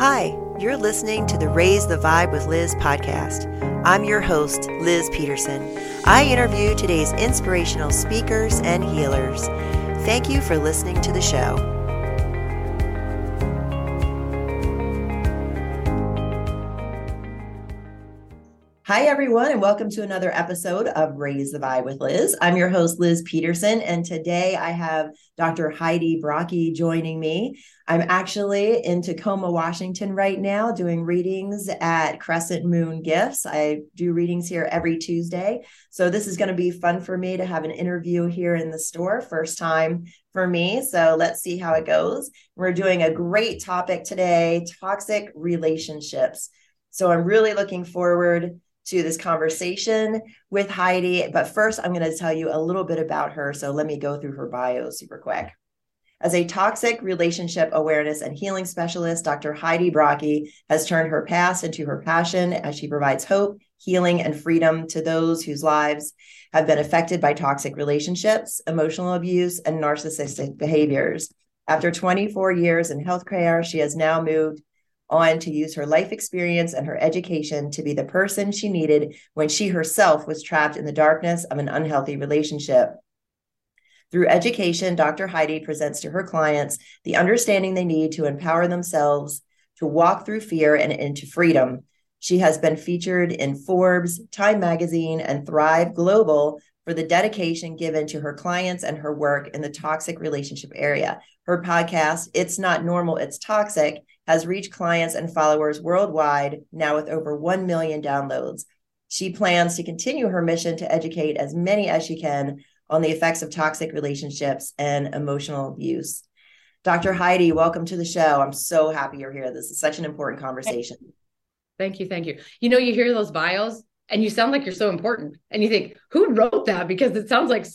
Hi, you're listening to the Raise the Vibe with Liz podcast. I'm your host, Liz Peterson. I interview today's inspirational speakers and healers. Thank you for listening to the show. Hi, everyone, and welcome to another episode of Raise the Vibe with Liz. I'm your host, Liz Peterson, and today I have Dr. Heidi Brockie joining me. I'm actually in Tacoma, Washington right now doing readings at Crescent Moon Gifts. I do readings here every Tuesday. So this is going to be fun for me to have an interview here in the store. First time for me. So let's see how it goes. We're doing a great topic today toxic relationships. So I'm really looking forward to this conversation with Heidi. But first, I'm going to tell you a little bit about her. So let me go through her bio super quick. As a toxic relationship awareness and healing specialist, Dr. Heidi Brockie has turned her past into her passion as she provides hope, healing, and freedom to those whose lives have been affected by toxic relationships, emotional abuse, and narcissistic behaviors. After 24 years in healthcare, she has now moved on to use her life experience and her education to be the person she needed when she herself was trapped in the darkness of an unhealthy relationship. Through education, Dr. Heidi presents to her clients the understanding they need to empower themselves to walk through fear and into freedom. She has been featured in Forbes, Time Magazine, and Thrive Global for the dedication given to her clients and her work in the toxic relationship area. Her podcast, It's Not Normal, It's Toxic, has reached clients and followers worldwide, now with over 1 million downloads. She plans to continue her mission to educate as many as she can on the effects of toxic relationships and emotional abuse. Dr. Heidi, welcome to the show. I'm so happy you're here. This is such an important conversation. Thank you. Thank you. You know, you hear those bios and you sound like you're so important and you think, who wrote that? Because it sounds like,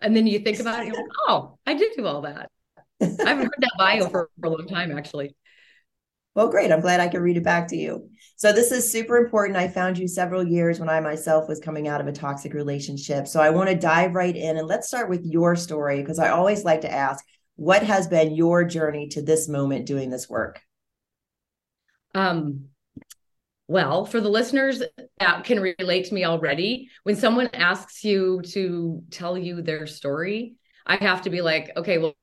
and then you think about it, you're like, oh, I did do all that. I haven't heard that bio for, for a long time, actually. Well, great. I'm glad I can read it back to you. So, this is super important. I found you several years when I myself was coming out of a toxic relationship. So, I want to dive right in and let's start with your story because I always like to ask what has been your journey to this moment doing this work? Um, well, for the listeners that can relate to me already, when someone asks you to tell you their story, I have to be like, okay, well,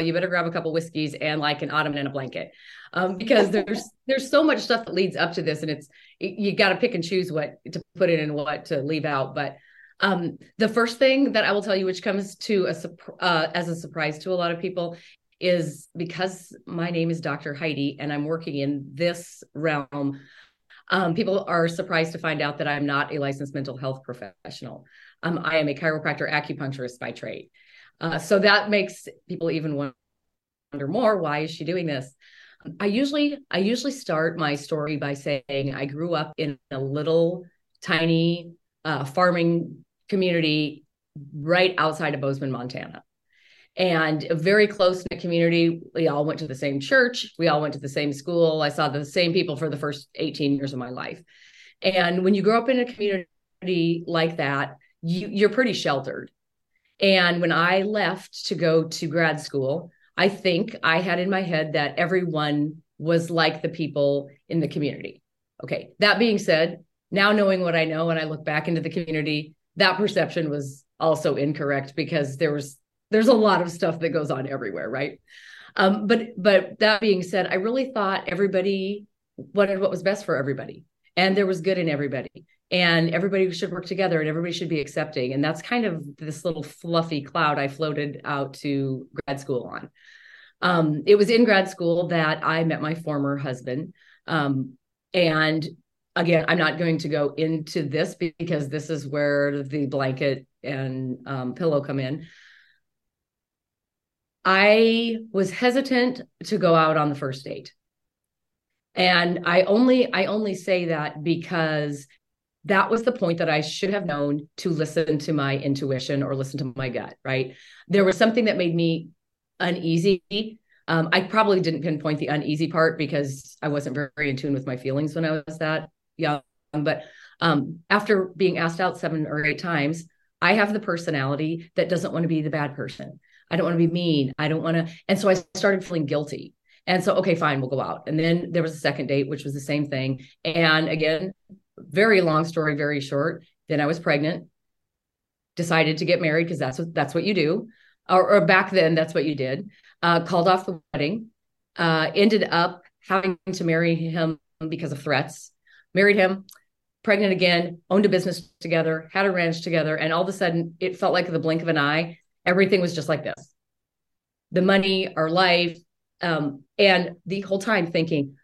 you better grab a couple whiskeys and like an ottoman and a blanket um, because there's there's so much stuff that leads up to this and it's you got to pick and choose what to put in and what to leave out but um, the first thing that i will tell you which comes to a uh, as a surprise to a lot of people is because my name is dr heidi and i'm working in this realm um, people are surprised to find out that i'm not a licensed mental health professional. Um, i am a chiropractor acupuncturist by trade uh, so that makes people even wonder more why is she doing this? I usually I usually start my story by saying I grew up in a little tiny uh, farming community right outside of Bozeman, Montana. And a very close knit community. We all went to the same church. We all went to the same school. I saw the same people for the first 18 years of my life. And when you grow up in a community like that, you, you're pretty sheltered. And when I left to go to grad school, I think I had in my head that everyone was like the people in the community. Okay. That being said, now knowing what I know and I look back into the community, that perception was also incorrect because there was there's a lot of stuff that goes on everywhere, right? Um, but but that being said, I really thought everybody wanted what was best for everybody, and there was good in everybody and everybody should work together and everybody should be accepting. And that's kind of this little fluffy cloud i floated out to grad school on. Um, it was in grad school that i met my former husband. Um, and again i'm not going to go into this because this is where the blanket and um, pillow come in. I was hesitant to go out on the first date. And i only i only say that because that was the point that I should have known to listen to my intuition or listen to my gut, right? There was something that made me uneasy. Um, I probably didn't pinpoint the uneasy part because I wasn't very in tune with my feelings when I was that young. But um, after being asked out seven or eight times, I have the personality that doesn't want to be the bad person. I don't want to be mean. I don't want to. And so I started feeling guilty. And so, okay, fine, we'll go out. And then there was a second date, which was the same thing. And again, very long story, very short. Then I was pregnant, decided to get married because that's what that's what you do. Or, or, back then, that's what you did. Uh, called off the wedding. Uh, ended up having to marry him because of threats. Married him, pregnant again, owned a business together, had a ranch together, and all of a sudden, it felt like the blink of an eye. Everything was just like this. The money, our life, um, and the whole time thinking,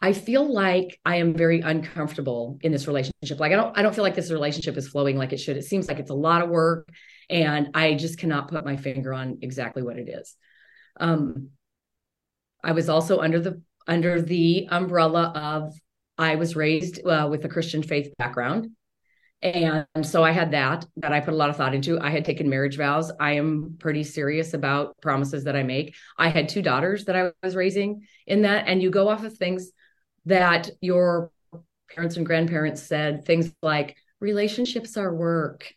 I feel like I am very uncomfortable in this relationship. Like I don't I don't feel like this relationship is flowing like it should. It seems like it's a lot of work and I just cannot put my finger on exactly what it is. Um I was also under the under the umbrella of I was raised uh, with a Christian faith background. And so I had that that I put a lot of thought into. I had taken marriage vows. I am pretty serious about promises that I make. I had two daughters that I was raising in that. And you go off of things that your parents and grandparents said, things like relationships are work.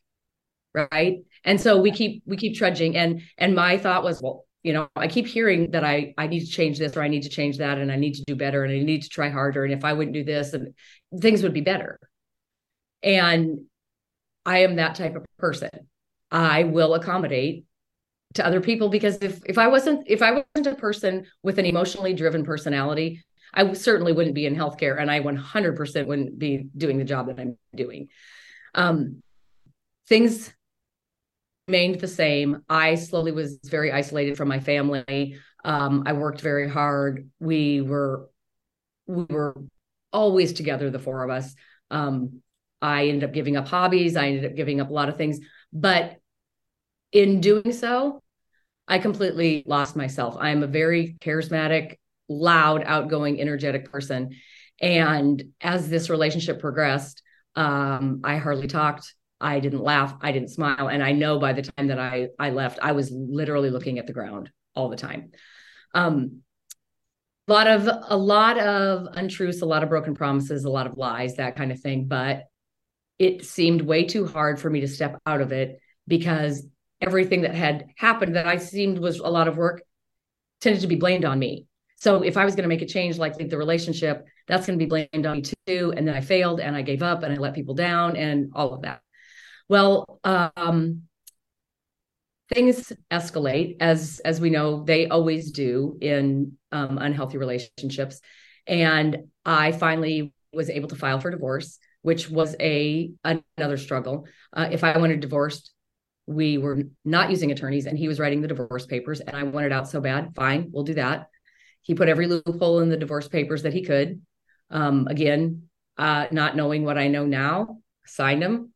Right. And so we keep we keep trudging. And and my thought was, well, you know, I keep hearing that I I need to change this or I need to change that and I need to do better and I need to try harder. And if I wouldn't do this, and things would be better and I am that type of person. I will accommodate to other people because if if I wasn't if I wasn't a person with an emotionally driven personality, I certainly wouldn't be in healthcare and I 100% wouldn't be doing the job that I'm doing. Um, things remained the same. I slowly was very isolated from my family. Um, I worked very hard. We were we were always together, the four of us. Um, I ended up giving up hobbies. I ended up giving up a lot of things. But in doing so, I completely lost myself. I am a very charismatic, loud, outgoing, energetic person. And as this relationship progressed, um, I hardly talked. I didn't laugh. I didn't smile. And I know by the time that I I left, I was literally looking at the ground all the time. Um, a lot of a lot of untruths, a lot of broken promises, a lot of lies, that kind of thing. But it seemed way too hard for me to step out of it because everything that had happened that I seemed was a lot of work tended to be blamed on me. So if I was going to make a change, like the relationship, that's going to be blamed on me too. And then I failed and I gave up and I let people down and all of that. Well, um, things escalate as as we know they always do in um, unhealthy relationships. And I finally was able to file for divorce which was a another struggle. Uh, if I wanted divorced, we were not using attorneys, and he was writing the divorce papers, and I wanted out so bad. Fine, we'll do that. He put every loophole in the divorce papers that he could. Um, again, uh, not knowing what I know now, signed him.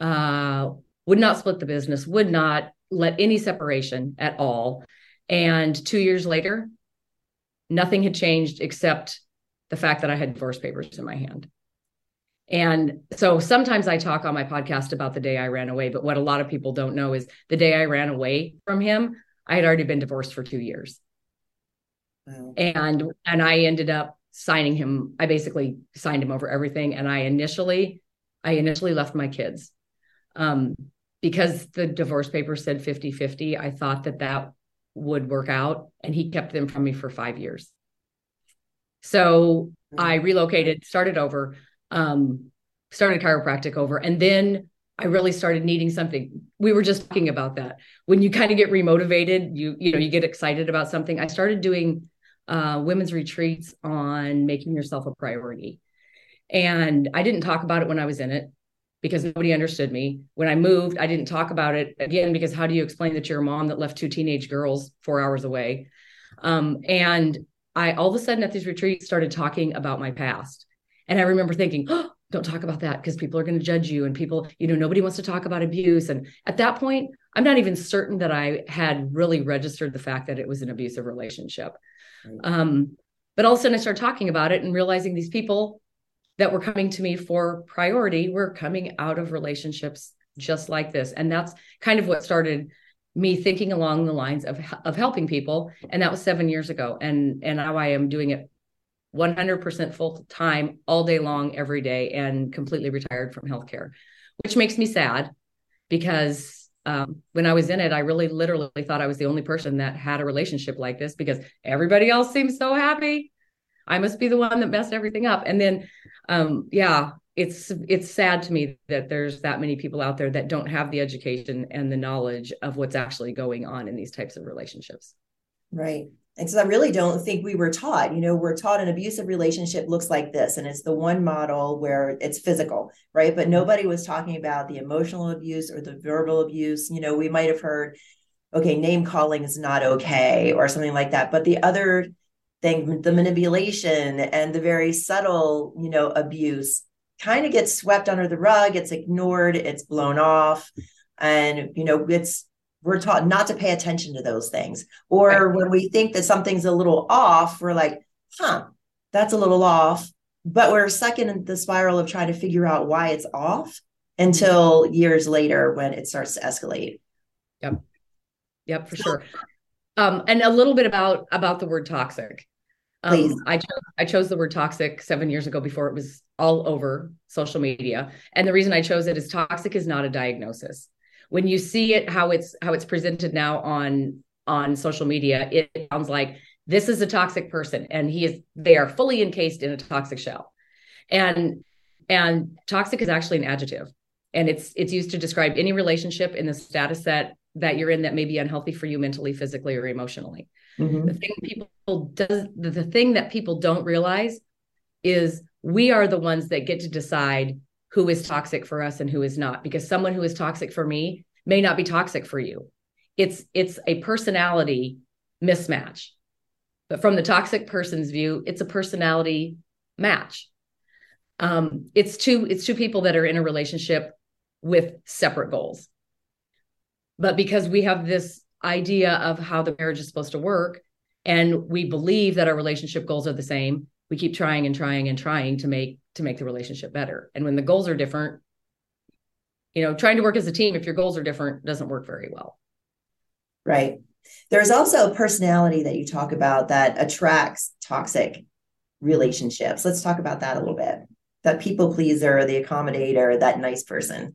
Uh, would not split the business. Would not let any separation at all. And two years later, nothing had changed except the fact that I had divorce papers in my hand. And so sometimes I talk on my podcast about the day I ran away, but what a lot of people don't know is the day I ran away from him, I had already been divorced for 2 years. Wow. And and I ended up signing him I basically signed him over everything and I initially I initially left my kids. Um because the divorce paper said 50-50, I thought that that would work out and he kept them from me for 5 years. So I relocated, started over um, started chiropractic over. And then I really started needing something. We were just talking about that. When you kind of get remotivated, you you know, you get excited about something. I started doing uh, women's retreats on making yourself a priority. And I didn't talk about it when I was in it because nobody understood me. When I moved, I didn't talk about it again because how do you explain that you're a mom that left two teenage girls four hours away? Um, and I all of a sudden at these retreats started talking about my past and I remember thinking, oh, don't talk about that because people are going to judge you and people, you know, nobody wants to talk about abuse. And at that point, I'm not even certain that I had really registered the fact that it was an abusive relationship. Um, but all of a sudden I started talking about it and realizing these people that were coming to me for priority were coming out of relationships just like this. And that's kind of what started me thinking along the lines of of helping people and that was 7 years ago and and now I am doing it 100% full time all day long every day and completely retired from healthcare which makes me sad because um, when I was in it, I really literally thought I was the only person that had a relationship like this because everybody else seems so happy. I must be the one that messed everything up. And then, um, yeah, it's it's sad to me that there's that many people out there that don't have the education and the knowledge of what's actually going on in these types of relationships. Right. And so I really don't think we were taught, you know, we're taught an abusive relationship looks like this. And it's the one model where it's physical, right? But mm-hmm. nobody was talking about the emotional abuse or the verbal abuse. You know, we might have heard, okay, name calling is not okay or something like that. But the other thing, the manipulation and the very subtle, you know, abuse kind of gets swept under the rug, it's ignored, it's blown off. And, you know, it's we're taught not to pay attention to those things. Or right. when we think that something's a little off, we're like, huh, that's a little off. But we're stuck in the spiral of trying to figure out why it's off until years later when it starts to escalate. Yep. Yep, for sure. Um, and a little bit about about the word toxic. Um, I chose I chose the word toxic seven years ago before it was all over social media, and the reason I chose it is toxic is not a diagnosis when you see it how it's how it's presented now on on social media it sounds like this is a toxic person and he is they are fully encased in a toxic shell and and toxic is actually an adjective and it's it's used to describe any relationship in the status that that you're in that may be unhealthy for you mentally physically or emotionally mm-hmm. the thing people does the, the thing that people don't realize is we are the ones that get to decide who is toxic for us and who is not because someone who is toxic for me may not be toxic for you. It's it's a personality mismatch. But from the toxic person's view it's a personality match. Um it's two it's two people that are in a relationship with separate goals. But because we have this idea of how the marriage is supposed to work and we believe that our relationship goals are the same we keep trying and trying and trying to make to make the relationship better. And when the goals are different you know trying to work as a team if your goals are different doesn't work very well. Right. There's also a personality that you talk about that attracts toxic relationships. Let's talk about that a little bit. That people pleaser the accommodator that nice person.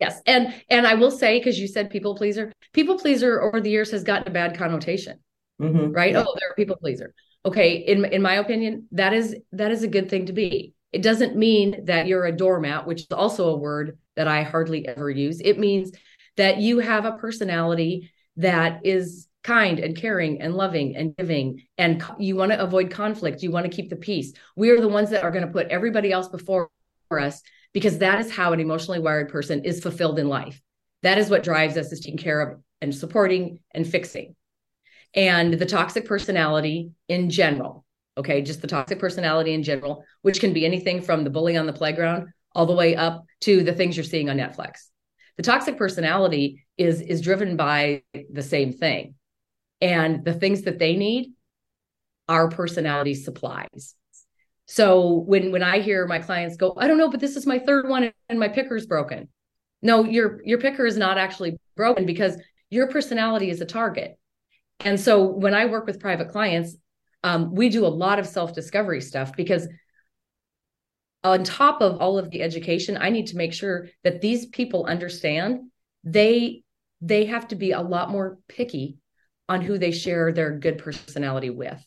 Yes. And and i will say because you said people pleaser people pleaser over the years has gotten a bad connotation. Mm-hmm. right? Yeah. oh they're a people pleaser okay in in my opinion that is that is a good thing to be. It doesn't mean that you're a doormat which is also a word that i hardly ever use. It means that you have a personality that is kind and caring and loving and giving and you want to avoid conflict. You want to keep the peace. We are the ones that are going to put everybody else before us because that is how an emotionally wired person is fulfilled in life. That is what drives us is taking care of and supporting and fixing and the toxic personality in general. Okay, just the toxic personality in general, which can be anything from the bully on the playground all the way up to the things you're seeing on Netflix. The toxic personality is is driven by the same thing. And the things that they need our personality supplies. So when when I hear my clients go, I don't know, but this is my third one and my picker's broken. No, your your picker is not actually broken because your personality is a target. And so when I work with private clients, um, we do a lot of self discovery stuff because on top of all of the education, I need to make sure that these people understand they they have to be a lot more picky on who they share their good personality with.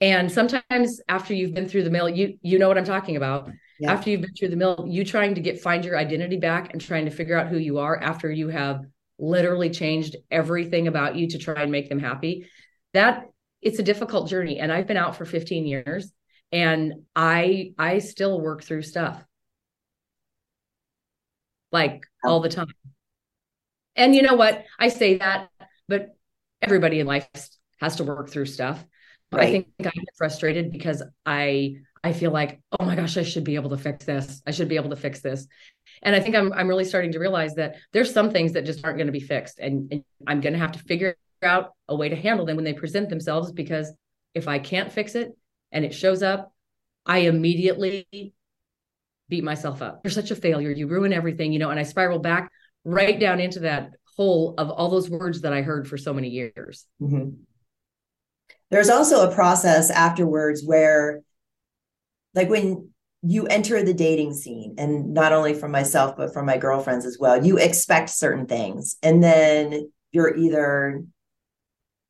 And sometimes after you've been through the mill, you you know what I'm talking about. Yeah. After you've been through the mill, you trying to get find your identity back and trying to figure out who you are after you have literally changed everything about you to try and make them happy. That it's a difficult journey and i've been out for 15 years and i i still work through stuff. Like oh. all the time. And you know what? I say that but everybody in life has to work through stuff. Right. i think i get frustrated because i i feel like oh my gosh i should be able to fix this. I should be able to fix this and I think I'm I'm really starting to realize that there's some things that just aren't going to be fixed, and, and I'm going to have to figure out a way to handle them when they present themselves. Because if I can't fix it and it shows up, I immediately beat myself up. You're such a failure. You ruin everything, you know. And I spiral back right down into that hole of all those words that I heard for so many years. Mm-hmm. There's also a process afterwards where, like when you enter the dating scene and not only from myself but from my girlfriends as well you expect certain things. And then you're either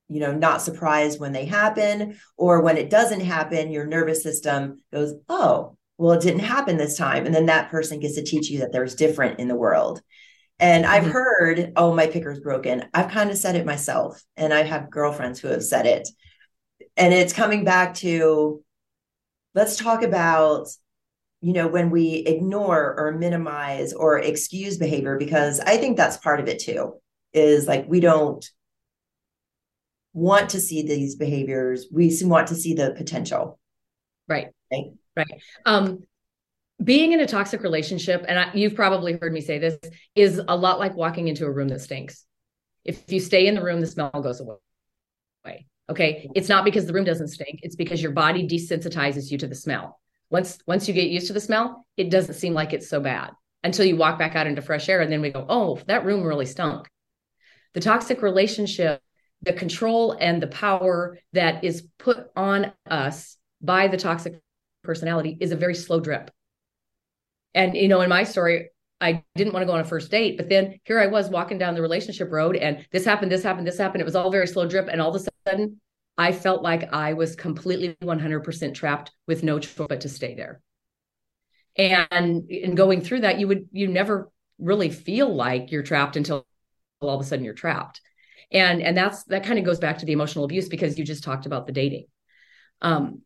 you know not surprised when they happen or when it doesn't happen your nervous system goes oh well it didn't happen this time. And then that person gets to teach you that there's different in the world. And i've mm-hmm. heard oh my picker's broken. I've kind of said it myself and i have girlfriends who have said it. And it's coming back to let's talk about you know when we ignore or minimize or excuse behavior because i think that's part of it too is like we don't want to see these behaviors we want to see the potential. Right. Right. Right. Um being in a toxic relationship and I, you've probably heard me say this is a lot like walking into a room that stinks. If you stay in the room the smell goes away. Okay? It's not because the room doesn't stink it's because your body desensitizes you to the smell once once you get used to the smell it doesn't seem like it's so bad until you walk back out into fresh air and then we go oh that room really stunk the toxic relationship the control and the power that is put on us by the toxic personality is a very slow drip. And, you know, in my story, I didn't want to go on a first date, but then here I was walking down the relationship road and this happened, this happened, this happened. It was all very slow drip. And all of a sudden, I felt like I was completely 100% trapped with no choice but to stay there. And in going through that, you would, you never really feel like you're trapped until all of a sudden you're trapped. And and that's that kind of goes back to the emotional abuse because you just talked about the dating. Um,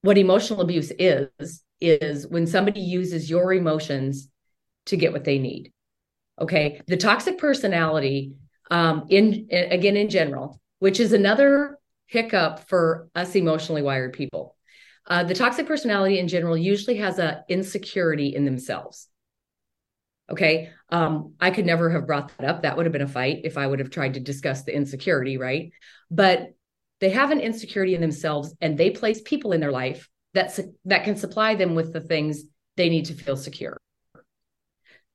what emotional abuse is is when somebody uses your emotions to get what they need. Okay? The toxic personality um, in again in general which is another hiccup for us emotionally wired people uh, the toxic personality in general usually has a insecurity in themselves Okay. Um, I could never have brought that up. That would have been a fight if I would have tried to discuss the insecurity, right? But they have an insecurity in themselves and they place people in their life that, that can supply them with the things they need to feel secure.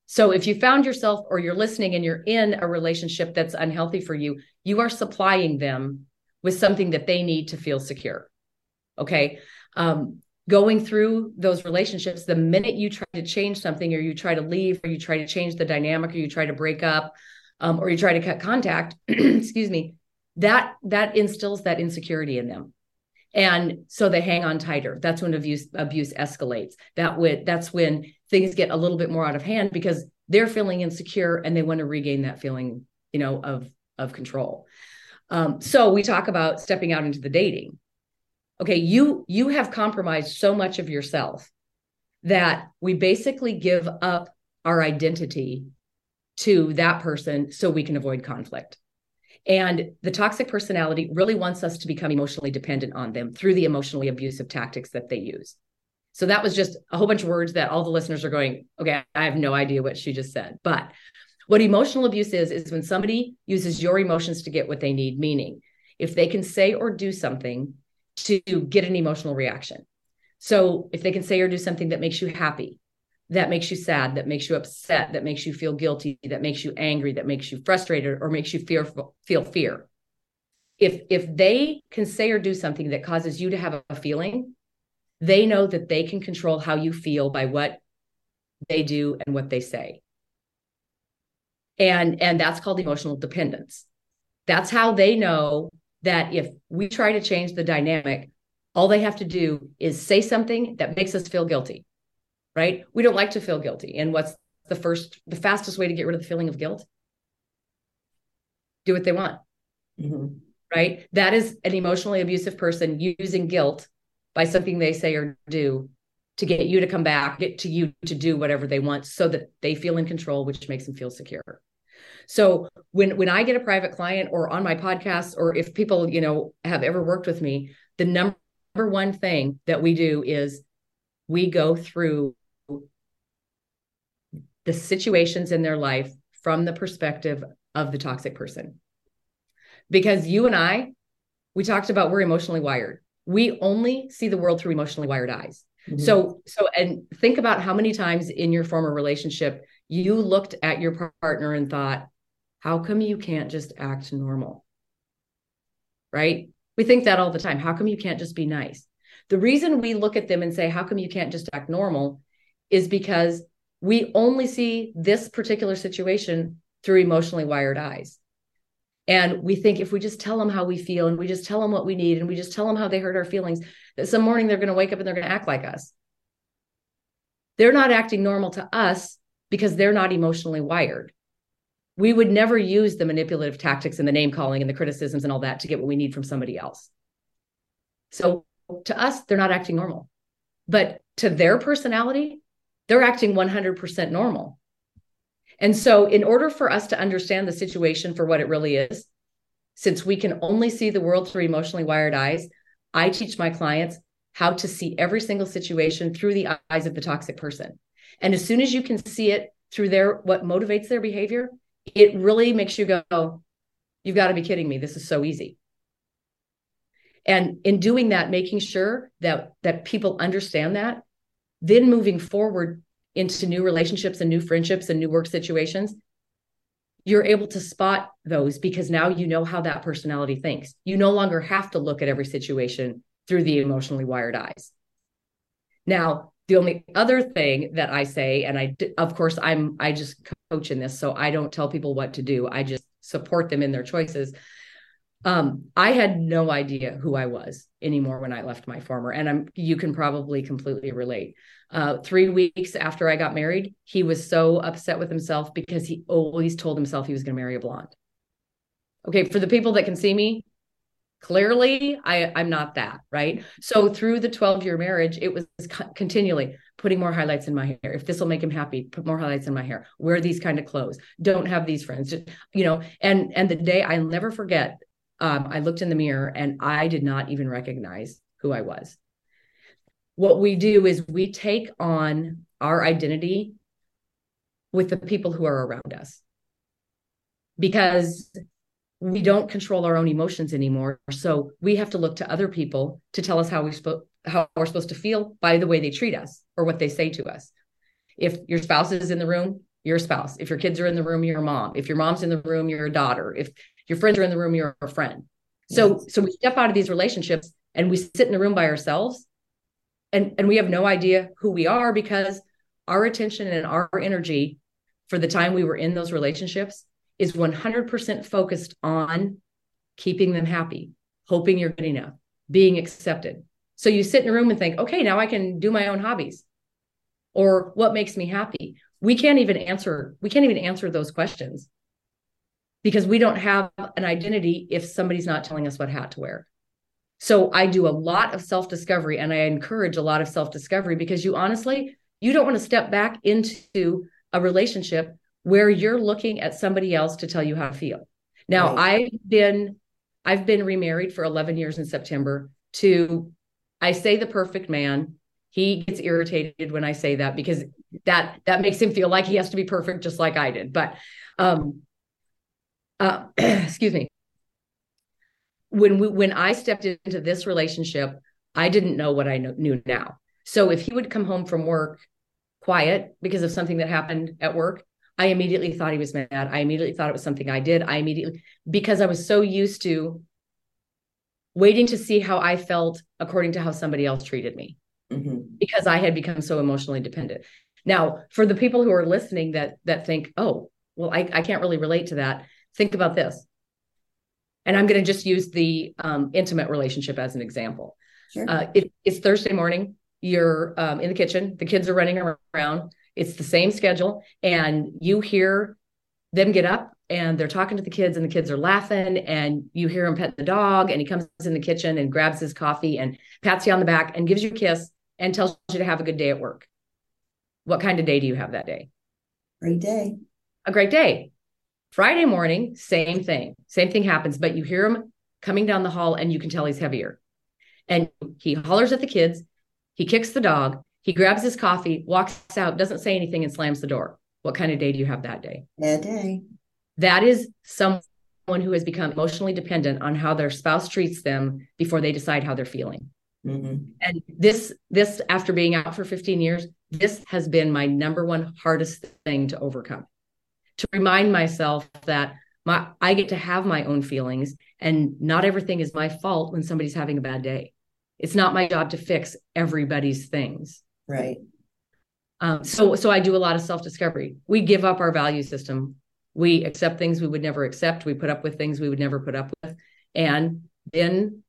So if you found yourself or you're listening and you're in a relationship that's unhealthy for you, you are supplying them with something that they need to feel secure. Okay. Um, going through those relationships, the minute you try to change something or you try to leave or you try to change the dynamic or you try to break up um, or you try to cut contact, excuse me, that that instills that insecurity in them. And so they hang on tighter. That's when abuse abuse escalates. That would that's when things get a little bit more out of hand because they're feeling insecure and they want to regain that feeling, you know, of of control. Um, so we talk about stepping out into the dating. Okay you you have compromised so much of yourself that we basically give up our identity to that person so we can avoid conflict. And the toxic personality really wants us to become emotionally dependent on them through the emotionally abusive tactics that they use. So that was just a whole bunch of words that all the listeners are going okay i have no idea what she just said. But what emotional abuse is is when somebody uses your emotions to get what they need meaning if they can say or do something to get an emotional reaction. So if they can say or do something that makes you happy, that makes you sad, that makes you upset, that makes you feel guilty, that makes you angry, that makes you frustrated, or makes you fearful, feel fear. If if they can say or do something that causes you to have a feeling, they know that they can control how you feel by what they do and what they say. And and that's called emotional dependence. That's how they know that if we try to change the dynamic, all they have to do is say something that makes us feel guilty, right? We don't like to feel guilty. And what's the first, the fastest way to get rid of the feeling of guilt? Do what they want, mm-hmm. right? That is an emotionally abusive person using guilt by something they say or do to get you to come back, get to you to do whatever they want so that they feel in control, which makes them feel secure. So when when I get a private client or on my podcast or if people, you know, have ever worked with me, the number one thing that we do is we go through the situations in their life from the perspective of the toxic person. Because you and I, we talked about we're emotionally wired. We only see the world through emotionally wired eyes. Mm-hmm. So, so, and think about how many times in your former relationship you looked at your partner and thought, how come you can't just act normal? Right? We think that all the time. How come you can't just be nice? The reason we look at them and say, How come you can't just act normal? is because we only see this particular situation through emotionally wired eyes. And we think if we just tell them how we feel and we just tell them what we need and we just tell them how they hurt our feelings, that some morning they're going to wake up and they're going to act like us. They're not acting normal to us because they're not emotionally wired. We would never use the manipulative tactics and the name calling and the criticisms and all that to get what we need from somebody else. So to us, they're not acting normal. But to their personality, they're acting 100% normal. And so, in order for us to understand the situation for what it really is, since we can only see the world through emotionally wired eyes, I teach my clients how to see every single situation through the eyes of the toxic person. And as soon as you can see it through their what motivates their behavior, it really makes you go, You've got to be kidding me. This is so easy. And in doing that making sure that that people understand that then moving forward into new relationships and new friendships and new work situations you're able to spot those because now you know how that personality thinks. You no longer have to look at every situation through the emotionally wired eyes. Now the only other thing that i say and i of course i'm i just coach in this so i don't tell people what to do i just support them in their choices um, I had no idea who I was anymore when I left my former, and I'm you can probably completely relate. Uh, three weeks after I got married, he was so upset with himself because he always told himself he was going to marry a blonde. Okay, for the people that can see me, clearly I I'm not that right. So through the 12 year marriage, it was continually putting more highlights in my hair. If this will make him happy, put more highlights in my hair. Wear these kind of clothes. Don't have these friends. You know, and and the day I'll never forget um, I looked in the mirror and I did not even recognize who I was. What we do is we take on our identity with the people who are around us because we don't control our own emotions anymore. So we have to look to other people to tell us how we spo- how we're supposed to feel by the way they treat us or what they say to us. If your spouse is in the room, you're a spouse. If your kids are in the room, you're a mom. If your mom's in the room, you're a daughter. If your friends are in the room, you're a friend. So yes. so we step out of these relationships and we sit in the room by ourselves and and we have no idea who we are because our attention and our energy for the time we were in those relationships is 100% focused on keeping them happy, hoping you're good enough, being accepted. So you sit in a room and think, okay, now I can do my own hobbies. Or what makes me happy? We can't even answer, we can't even answer those questions because we don't have an identity if somebody's not telling us what hat to wear. So I do a lot of self discovery and I encourage a lot of self discovery because you honestly, you don't want to step back into a relationship where you're looking at somebody else to tell you how to feel. Now, right. I've been I've been remarried for 11 years in September to I say the perfect man. He gets irritated when I say that because that that makes him feel like he has to be perfect just like I did. But um uh, excuse me when we when i stepped into this relationship i didn't know what i knew now so if he would come home from work quiet because of something that happened at work i immediately thought he was mad i immediately thought it was something i did i immediately because i was so used to waiting to see how i felt according to how somebody else treated me mm-hmm. because i had become so emotionally dependent now for the people who are listening that that think oh well i, I can't really relate to that Think about this. And I'm going to just use the um, intimate relationship as an example. Sure. Uh, it, it's Thursday morning. You're um, in the kitchen. The kids are running around. It's the same schedule. And you hear them get up and they're talking to the kids and the kids are laughing and you hear him pet the dog and he comes in the kitchen and grabs his coffee and pats you on the back and gives you a kiss and tells you to have a good day at work. What kind of day do you have that day? Great day. A great day. Friday morning, same thing. Same thing happens, but you hear him coming down the hall and you can tell he's heavier. And he hollers at the kids. He kicks the dog. He grabs his coffee, walks out, doesn't say anything, and slams the door. What kind of day do you have that day? That day. That is someone who has become emotionally dependent on how their spouse treats them before they decide how they're feeling. Mm-hmm. And this, this after being out for 15 years, this has been my number one hardest thing to overcome to remind myself that my I get to have my own feelings and not everything is my fault when somebody's having a bad day. It's not my job to fix everybody's things. Right. Um, so so I do a lot of self-discovery. We give up our value system. We accept things we would never accept. We put up with things we would never put up with. And then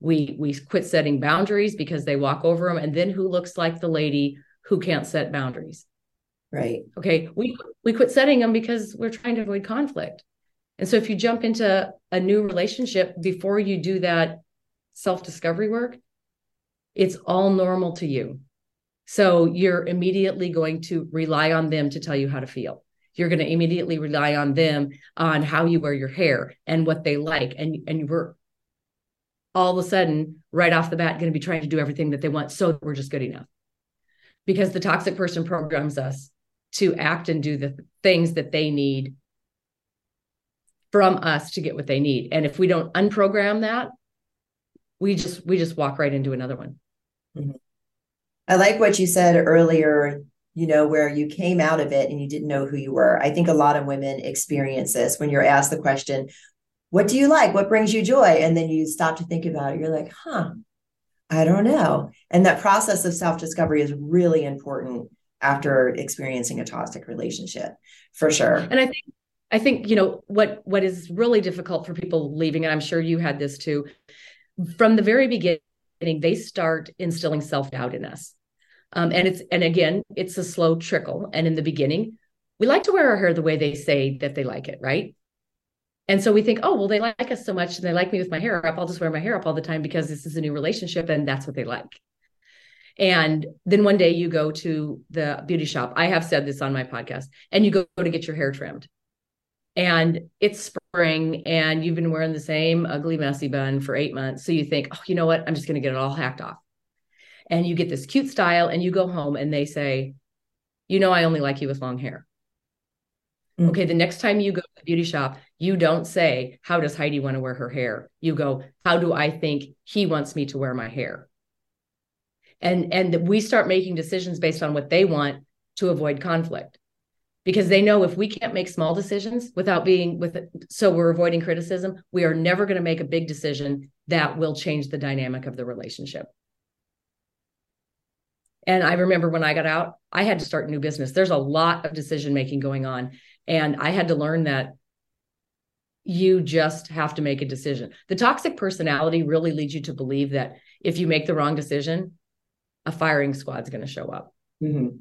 we we quit setting boundaries because they walk over them. And then who looks like the lady who can't set boundaries? Right. Okay. We we quit setting them because we're trying to avoid conflict. And so if you jump into a new relationship before you do that self-discovery work, it's all normal to you. So you're immediately going to rely on them to tell you how to feel. You're going to immediately rely on them on how you wear your hair and what they like. And, and we're all of a sudden, right off the bat, going to be trying to do everything that they want so that we're just good enough. Because the toxic person programs us to act and do the things that they need from us to get what they need. And if we don't unprogram that, we just we just walk right into another one. Mm-hmm. I like what you said earlier, you know, where you came out of it and you didn't know who you were. I think a lot of women experience this when you're asked the question, What do you like? What brings you joy? And then you stop to think about it. You're like, Huh, I don't know. And that process of self discovery is really important after experiencing a toxic relationship for sure. And I think I think you know what what is really difficult for people leaving, and I'm sure you had this too. From the very beginning, they start instilling self doubt in us, um, and it's and again, it's a slow trickle. And in the beginning, we like to wear our hair the way they say that they like it, right? And so we think, oh well, they like us so much, and they like me with my hair up. I'll just wear my hair up all the time because this is a new relationship, and that's what they like. And then one day you go to the beauty shop. I have said this on my podcast, and you go to get your hair trimmed and it's spring and you've been wearing the same ugly messy bun for eight months so you think oh you know what i'm just going to get it all hacked off and you get this cute style and you go home and they say you know i only like you with long hair. Mm-hmm. okay the next time you go to the beauty shop you don't say how does heidi want to wear her hair? You go how do i think he wants me to wear my hair? And and we start making decisions based on what they want to avoid conflict. Because they know if we can't make small decisions without being with it, so we're avoiding criticism we are never going to make a big decision that will change the dynamic of the relationship and i remember when i got out i had to start new business. There's a lot of decision making going on. And i had to learn that you just have to make a decision. The toxic personality really leads you to believe that if you make the wrong decision a firing squad's going to show up. Mm-hmm.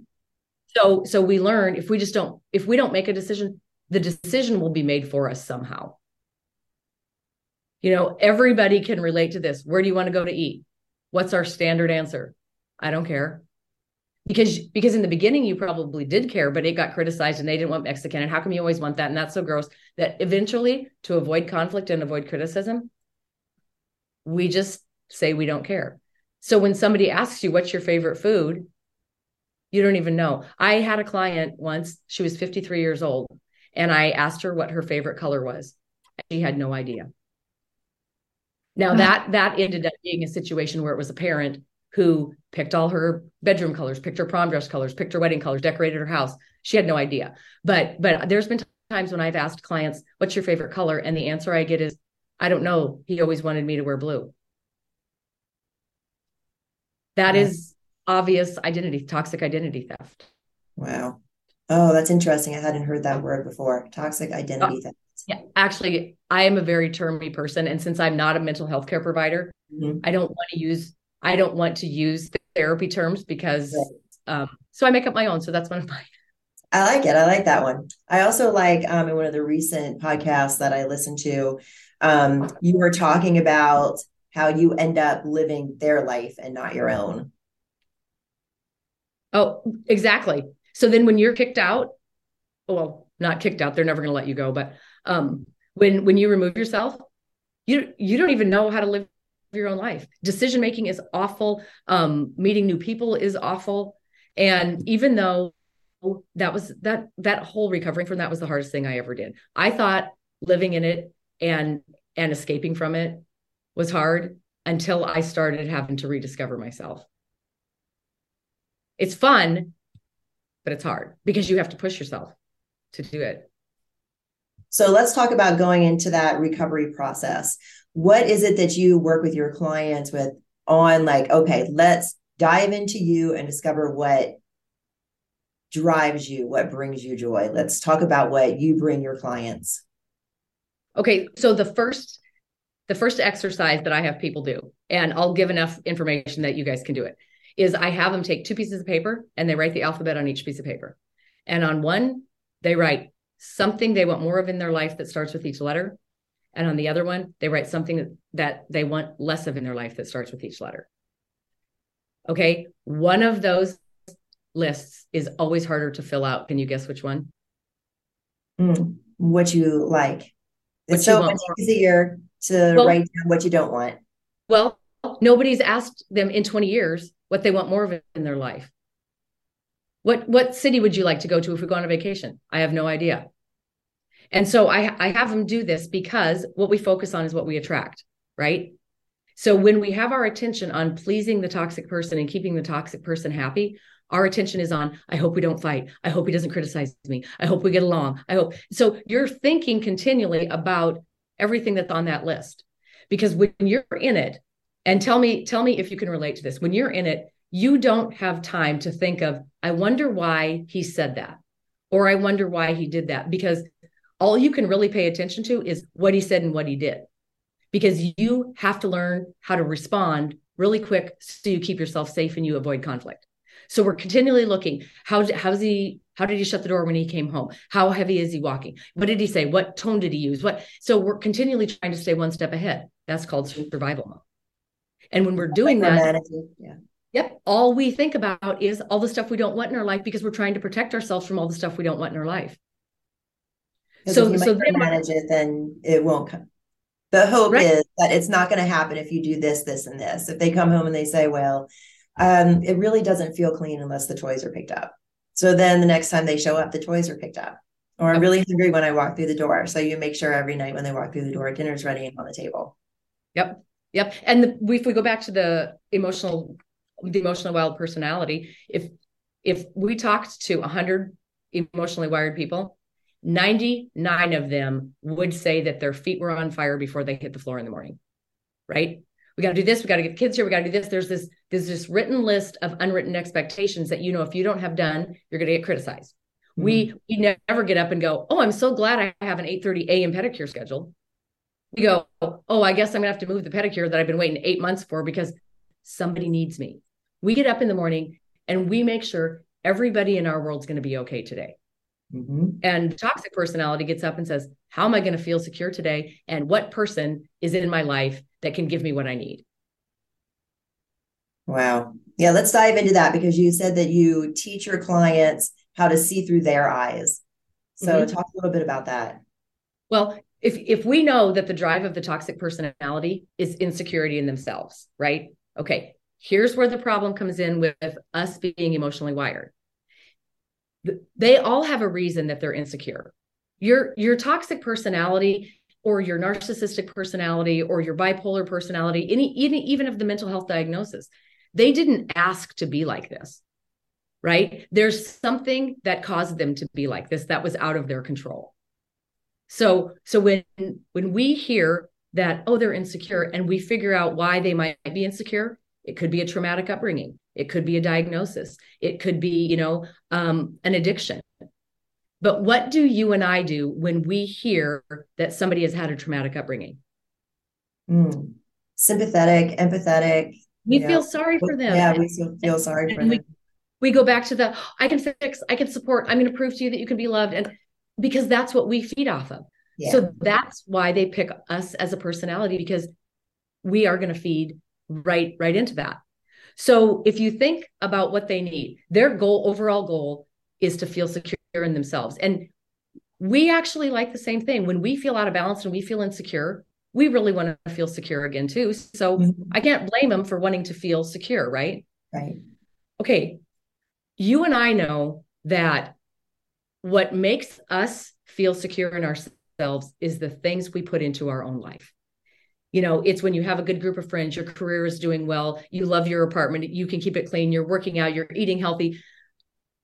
So so we learn if we just don't if we don't make a decision the decision will be made for us somehow. You know everybody can relate to this. Where do you want to go to eat? What's our standard answer? I don't care because because in the beginning you probably did care but it got criticized and they didn't want mexican and how come you always want that and that's so gross that eventually to avoid conflict and avoid criticism we just say we don't care so when somebody asks you what's your favorite food you don't even know. I had a client once, she was 53 years old, and I asked her what her favorite color was. She had no idea. Now that that ended up being a situation where it was a parent who picked all her bedroom colors, picked her prom dress colors, picked her wedding colors, decorated her house. She had no idea. But but there's been times when I've asked clients, "What's your favorite color?" and the answer I get is, "I don't know. He always wanted me to wear blue." That yeah. is obvious identity, toxic identity theft. Wow. Oh, that's interesting. I hadn't heard that word before. Toxic identity oh, theft. Yeah, actually, I am a very termy person, and since I'm not a mental health care provider, mm-hmm. I don't want to use I don't want to use therapy terms because right. um, so I make up my own. So that's one of my. I like it. I like that one. I also like um, in one of the recent podcasts that I listened to, um, you were talking about how you end up living their life and not your own. Oh, exactly. So then when you're kicked out, well, not kicked out, they're never going to let you go, but um when when you remove yourself, you you don't even know how to live your own life. Decision making is awful. Um meeting new people is awful. And even though that was that that whole recovering from that was the hardest thing I ever did. I thought living in it and and escaping from it was hard until I started having to rediscover myself it's fun, but it's hard because you have to push yourself to do it. So let's talk about going into that recovery process. What is it that you work with your clients with on like, okay, let's dive into you and discover what drives you, what brings you joy. Let's talk about what you bring your clients. Okay, so the first the first exercise that I have people do, and I'll give enough information that you guys can do it, is I have them take two pieces of paper and they write the alphabet on each piece of paper. And on one, they write something they want more of in their life that starts with each letter. And on the other one, they write something that they want less of in their life that starts with each letter. Okay. One of those lists is always harder to fill out. Can you guess which one? Mm, what you like. What it's so much easier to well, write down what you don't want. Well, nobody's asked them in 20 years what they want more of in their life. What what city would you like to go to if we go on a vacation? I have no idea. And so I, I have them do this because what we focus on is what we attract, right? So when we have our attention on pleasing the toxic person and keeping the toxic person happy, our attention is on, I hope we don't fight. I hope he doesn't criticize me. I hope we get along. I hope. So you're thinking continually about everything that's on that list. Because when you're in it, and tell me, tell me if you can relate to this. When you're in it, you don't have time to think of, I wonder why he said that, or I wonder why he did that, because all you can really pay attention to is what he said and what he did. Because you have to learn how to respond really quick so you keep yourself safe and you avoid conflict. So we're continually looking. How how's he? How did he shut the door when he came home? How heavy is he walking? What did he say? What tone did he use? What? So we're continually trying to stay one step ahead. That's called survival mode. And when we're doing that, yeah. Yep. All we think about is all the stuff we don't want in our life because we're trying to protect ourselves from all the stuff we don't want in our life. So, so then manage it, then it won't come. The hope right. is that it's not going to happen if you do this, this, and this. If they come home and they say, well, um, it really doesn't feel clean unless the toys are picked up. So then the next time they show up, the toys are picked up. Or I'm really hungry when I walk through the door. So you make sure every night when they walk through the door, dinner's ready and on the table. Yep. Yep. And the, if we go back to the emotional, the emotional wired personality, if if we talked to 100 emotionally wired people, 99 of them would say that their feet were on fire before they hit the floor in the morning. Right? we got to do this we got to get kids here we got to do this there's this there's this written list of unwritten expectations that you know if you don't have done you're going to get criticized mm-hmm. we we never get up and go oh i'm so glad i have an 8:30 a.m. pedicure schedule we go oh i guess i'm going to have to move the pedicure that i've been waiting 8 months for because somebody needs me we get up in the morning and we make sure everybody in our world's going to be okay today mm-hmm. and toxic personality gets up and says how am i going to feel secure today and what person is in my life that can give me what I need. Wow. Yeah, let's dive into that because you said that you teach your clients how to see through their eyes. So mm-hmm. talk a little bit about that. Well, if if we know that the drive of the toxic personality is insecurity in themselves, right? Okay, here's where the problem comes in with us being emotionally wired. They all have a reason that they're insecure. Your your toxic personality or your narcissistic personality or your bipolar personality, any, even, even of the mental health diagnosis, they didn't ask to be like this, right? There's something that caused them to be like this that was out of their control. So, so when when we hear that oh they're insecure and we figure out why they might be insecure, it could be a traumatic upbringing, it could be a diagnosis, it could be you know um, an addiction, but what do you and I do when we hear that somebody has had a traumatic upbringing? Mm. Sympathetic, empathetic. We feel know. sorry for them. Yeah, we feel, sorry for them. We, we go back to the I can fix, I can support, I'm going to prove to you that you can be loved. And because that's what we feed off of. Yeah. So that's why they pick us as a personality because we are going to feed right right into that. So if you think about what they need, their goal, overall goal is to feel secure in themselves. And we actually like the same thing. When we feel out of balance and we feel insecure, we really want to feel secure again too. So mm-hmm. I can't blame them for wanting to feel secure, right? Right. Okay. You and I know that what makes us feel secure in ourselves is the things we put into our own life. You know, it's when you have a good group of friends, your career is doing well, you love your apartment, you can keep it clean, you're working out, you're eating healthy,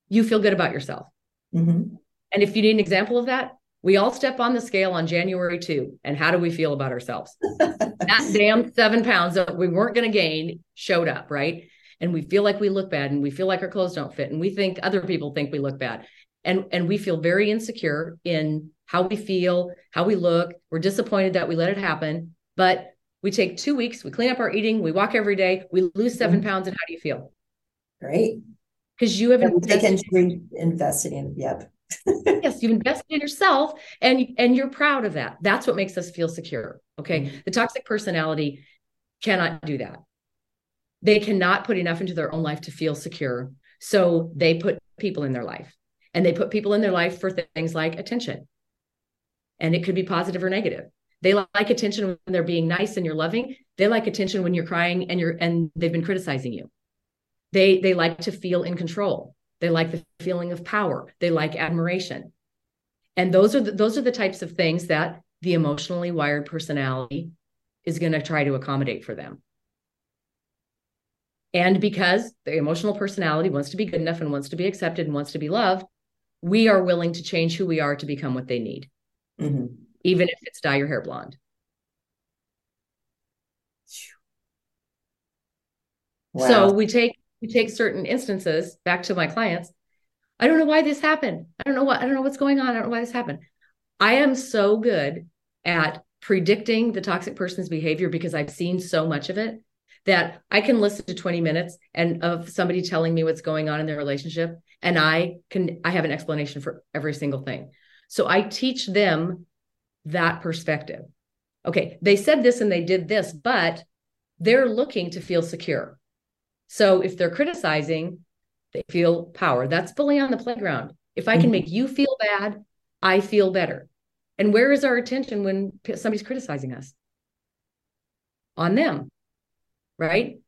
you feel good about yourself. Mm-hmm. And if you need an example of that, We all step on the scale on January 2. And how do we feel about ourselves? that damn seven pounds that we weren't going to gain showed up, right? And we feel like we look bad and we feel like our clothes don't fit and we think other people think we look bad. And, and we feel very insecure in how we feel, how we look. We're disappointed that we let it happen. But we take two weeks, we clean up our eating, we walk every day, we lose 7 mm-hmm. pounds. And how do you feel? Great. Because you have invested, invested in, yep. yes, you've invested in yourself and and you're proud of that. That's what makes us feel secure. Okay. Mm-hmm. The toxic personality cannot do that. They cannot put enough into their own life to feel secure. So they put people in their life and they put people in their life for things like attention. And it could be positive or negative. They like attention when they're being nice and you're loving. They like attention when you're crying and you're and they've been criticizing you. They they like to feel in control. They like the feeling of power. They like admiration. And those are the, those are the types of things that the emotionally wired personality is going to try to accommodate for them. And because the emotional personality wants to be good enough and wants to be accepted and wants to be loved, we are willing to change who we are to become what they need. Mm-hmm even if it's dye your hair blonde. Wow. So we take we take certain instances back to my clients. I don't know why this happened. I don't know what I don't know what's going on. I don't know why this happened. I am so good at predicting the toxic person's behavior because I've seen so much of it that I can listen to 20 minutes and of somebody telling me what's going on in their relationship and I can I have an explanation for every single thing. So I teach them that perspective. Okay, they said this and they did this, but they're looking to feel secure. So if they're criticizing, they feel power. That's fully on the playground. If I can mm-hmm. make you feel bad, I feel better. And where is our attention when somebody's criticizing us? On them, right?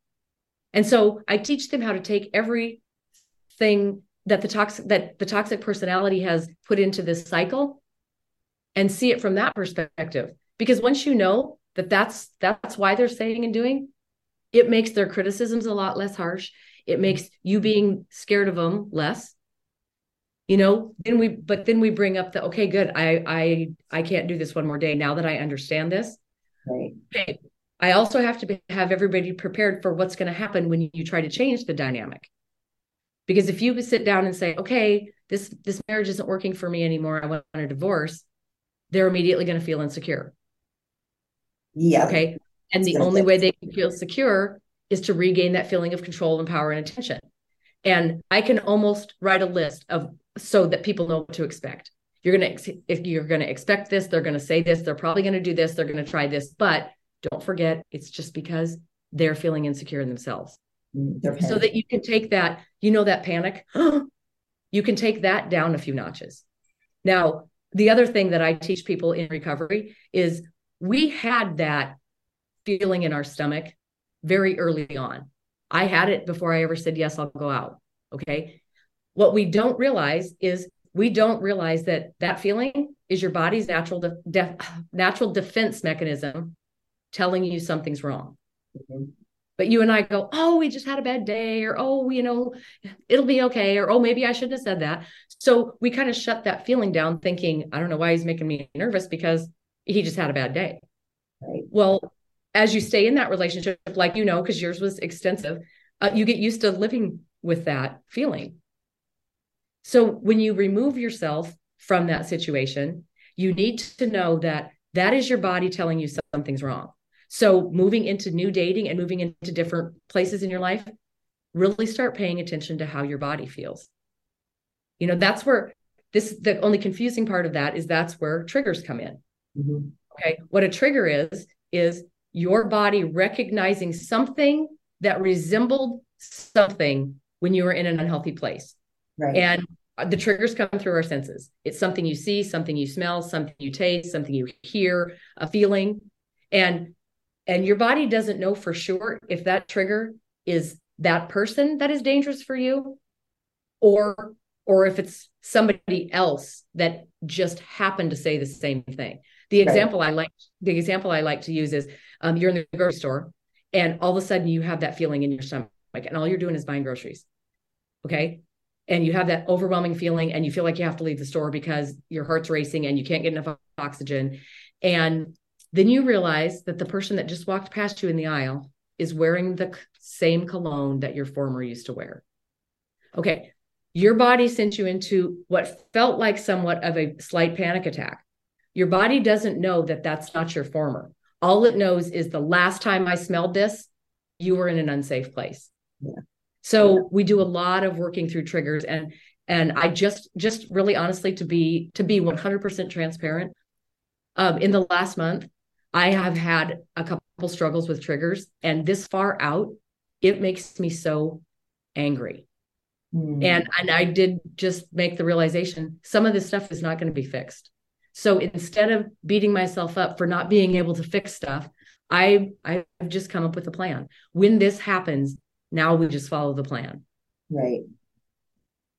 And so I teach them how to take everything that the toxic that the toxic personality has put into this cycle and see it from that perspective. Because once you know that that's that's why they're saying and doing it makes their criticisms a lot less harsh. It makes you being scared of them less. You know then we but then we bring up the okay good i i i can't do this one more day now that i understand this. Right. Okay. I also have to be, have everybody prepared for what's going to happen when you try to change the dynamic. Because if you sit down and say okay this this marriage isn't working for me anymore i want a divorce they're immediately going to feel insecure. Yeah. Okay. And the only way they can feel secure is to regain that feeling of control and power and attention. And I can almost write a list of so that people know what to expect. You're going to if you're going to expect this, they're going to say this, they're probably going to do this, they're going to try this, but don't forget it's just because they're feeling insecure in themselves. Mm, so that you can take that, you know that panic, you can take that down a few notches. Now, the other thing that I teach people in recovery is we had that feeling in our stomach very early on. I had it before I ever said, Yes, I'll go out. Okay. What we don't realize is we don't realize that that feeling is your body's natural de- de- natural defense mechanism telling you something's wrong. Mm-hmm. But you and I go, oh, we just had a bad day, or oh, you know, it'll be okay, or oh, maybe I shouldn't have said that. So we kind of shut that feeling down, thinking, I don't know why he's making me nervous because he just had a bad day. Right. Well, as you stay in that relationship, like you know, because yours was extensive, uh, you get used to living with that feeling. So when you remove yourself from that situation, you need to know that that is your body telling you something's wrong. So moving into new dating and moving into different places in your life, really start paying attention to how your body feels. You know, that's where this the only confusing part of that is that's where triggers come in. Mm-hmm. Okay. What a trigger is, is your body recognizing something that resembled something when you were in an unhealthy place. Right. And the triggers come through our senses. It's something you see, something you smell, something you taste, something you hear, a feeling. And and your body doesn't know for sure if that trigger is that person that is dangerous for you or or if it's somebody else that just happened to say the same thing. The example right. i like the example i like to use is um, you're in the grocery store and all of a sudden you have that feeling in your stomach and all you're doing is buying groceries okay? And you have that overwhelming feeling and you feel like you have to leave the store because your heart's racing and you can't get enough oxygen. And then you realize that the person that just walked past you in the aisle is wearing the same cologne that your former used to wear. Okay your body sent you into what felt like somewhat of a slight panic attack your body doesn't know that that's not your former all it knows is the last time i smelled this you were in an unsafe place yeah so yeah. we do a lot of working through triggers and and I just just really honestly to be to be 100% transparent um, in the last month I have had a couple struggles with triggers and this far out it makes me so angry. Mm. And and I did just make the realization some of this stuff is not going to be fixed. So instead of beating myself up for not being able to fix stuff, I I've just come up with a plan. When this happens, now we just follow the plan. Right.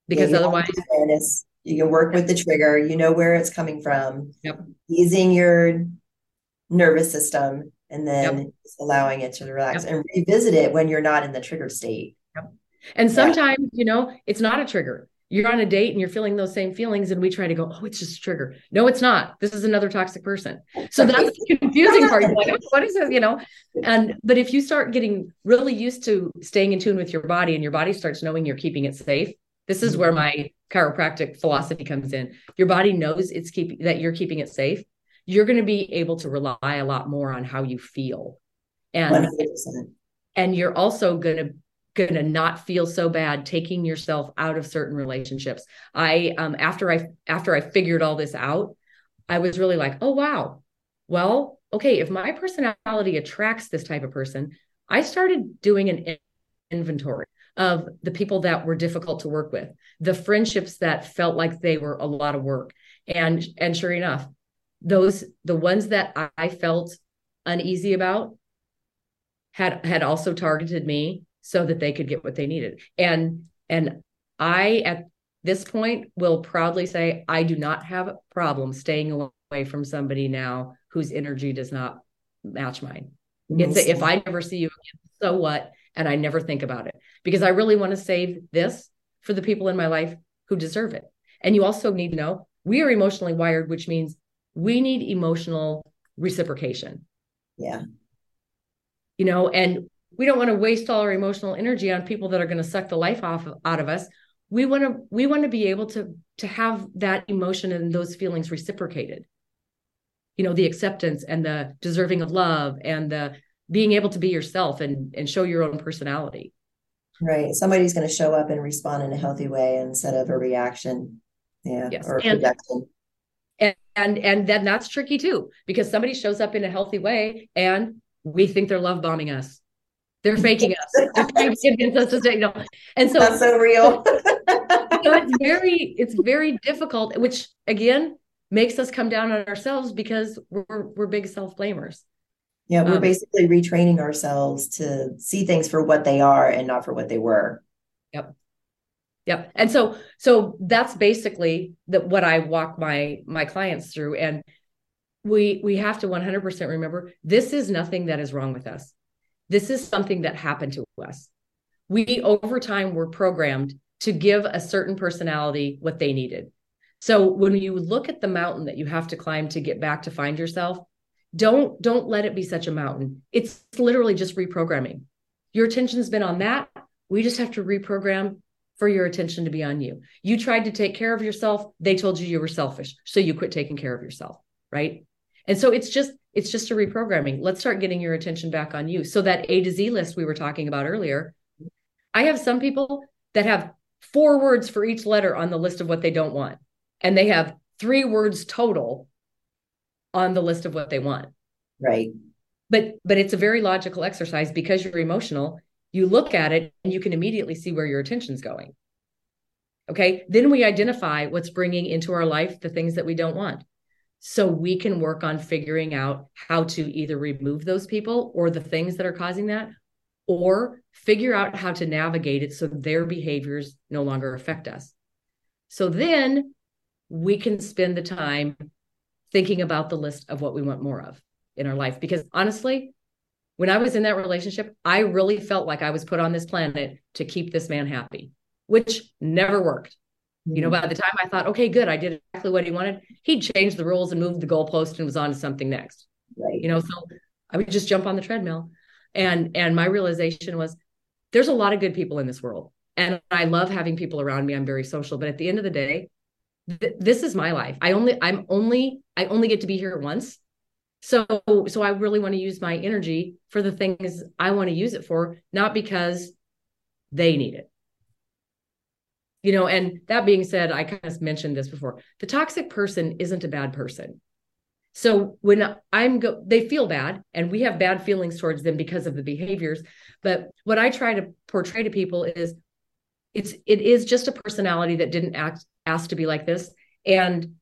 Because yeah, otherwise, awareness. You can work with the trigger. You know where it's coming from. Yep. Easing your nervous system and then yep. allowing it to relax yep. and revisit it when you're not in the trigger state. And sometimes, yeah. you know, it's not a trigger. You're on a date and you're feeling those same feelings and we try to go oh it's just a trigger. No it's not. This is another toxic person. So that's the confusing part. Like what is it you know? And but if you start getting really used to staying in tune with your body and your body starts knowing you're keeping it safe this is where my chiropractic philosophy comes in. Your body knows it's keeping that you're keeping it safe. You're going to be able to rely a lot more on how you feel. And 100%. and you're also going to going to not feel so bad taking yourself out of certain relationships. I um after i after i figured all this out i was really like oh wow. Well okay if my personality attracts this type of person i started doing an inventory of the people that were difficult to work with the friendships that felt like they were a lot of work. And and sure enough those the ones that i felt uneasy about had had also targeted me so that they could get what they needed. And and I at this point will proudly say I do not have a problem staying away from somebody now whose energy does not match mine. It's a, if I never see you again, so what? And I never think about it because I really want to save this for the people in my life who deserve it. And you also need to know we are emotionally wired, which means we need emotional reciprocation. Yeah. You know, and we don't want to waste all our emotional energy on people that are going to suck the life off out of us. We want to we want to be able to to have that emotion and those feelings reciprocated. You know the acceptance and the deserving of love and the being able to be yourself and and show your own personality. Right. Somebody's going to show up and respond in a healthy way instead of a reaction. Yeah yes. or and, projection. And, and and then that's tricky too because somebody shows up in a healthy way and we think they're love bombing us they're faking us. They're trying to convince us to say no. And so that's so real. so it's very, it's very difficult, which again makes us come down on ourselves because we're we're big self blamers. Yeah, we're um, basically retraining ourselves to see things for what they are and not for what they were. Yep. Yep. And so so that's basically that what I walk my my clients through and we we have to 100% remember this is nothing that is wrong with us this is something that happened to us. We, over time, were programmed to give a certain personality what they needed. So when you look at the mountain that you have to climb to get back to find yourself, don't don't let it be such a mountain. It's literally just reprogramming. Your attention's been on that. We just have to reprogram for your attention to be on you. You tried to take care of yourself, they told you you were selfish, so you quit taking care of yourself, right? And so it's just it's just a reprogramming. Let's start getting your attention back on you. So that A to Z list we were talking about earlier, I have some people that have four words for each letter on the list of what they don't want. And they have three words total on the list of what they want. Right. But but it's a very logical exercise because you're emotional. You look at it and you can immediately see where your attention's going. Okay? Then we identify what's bringing into our life the things that we don't want so we can work on figuring out how to either remove those people or the things that are causing that or figure out how to navigate it so their behaviors no longer affect us so then we can spend the time thinking about the list of what we want more of in our life because honestly when i was in that relationship i really felt like i was put on this planet to keep this man happy which never worked. Mm-hmm. You know, mm-hmm. by the time I thought, okay, good, I did exactly what he wanted, he'd changed the rules and moved the goalpost and was on to something next. Right. You know, so I would just jump on the treadmill. And and my realization was there's a lot of good people in this world. And I love having people around me. I'm very social, but at the end of the day, th- this is my life. I only I'm only I only get to be here once. So so I really want to use my energy for the things I want to use it for, not because they need it you know and that being said i kind of mentioned this before the toxic person isn't a bad person. So when i'm go they feel bad and we have bad feelings towards them because of the behaviors. But what i try to portray to people is it's it is just a personality that didn't act ask to be like this. And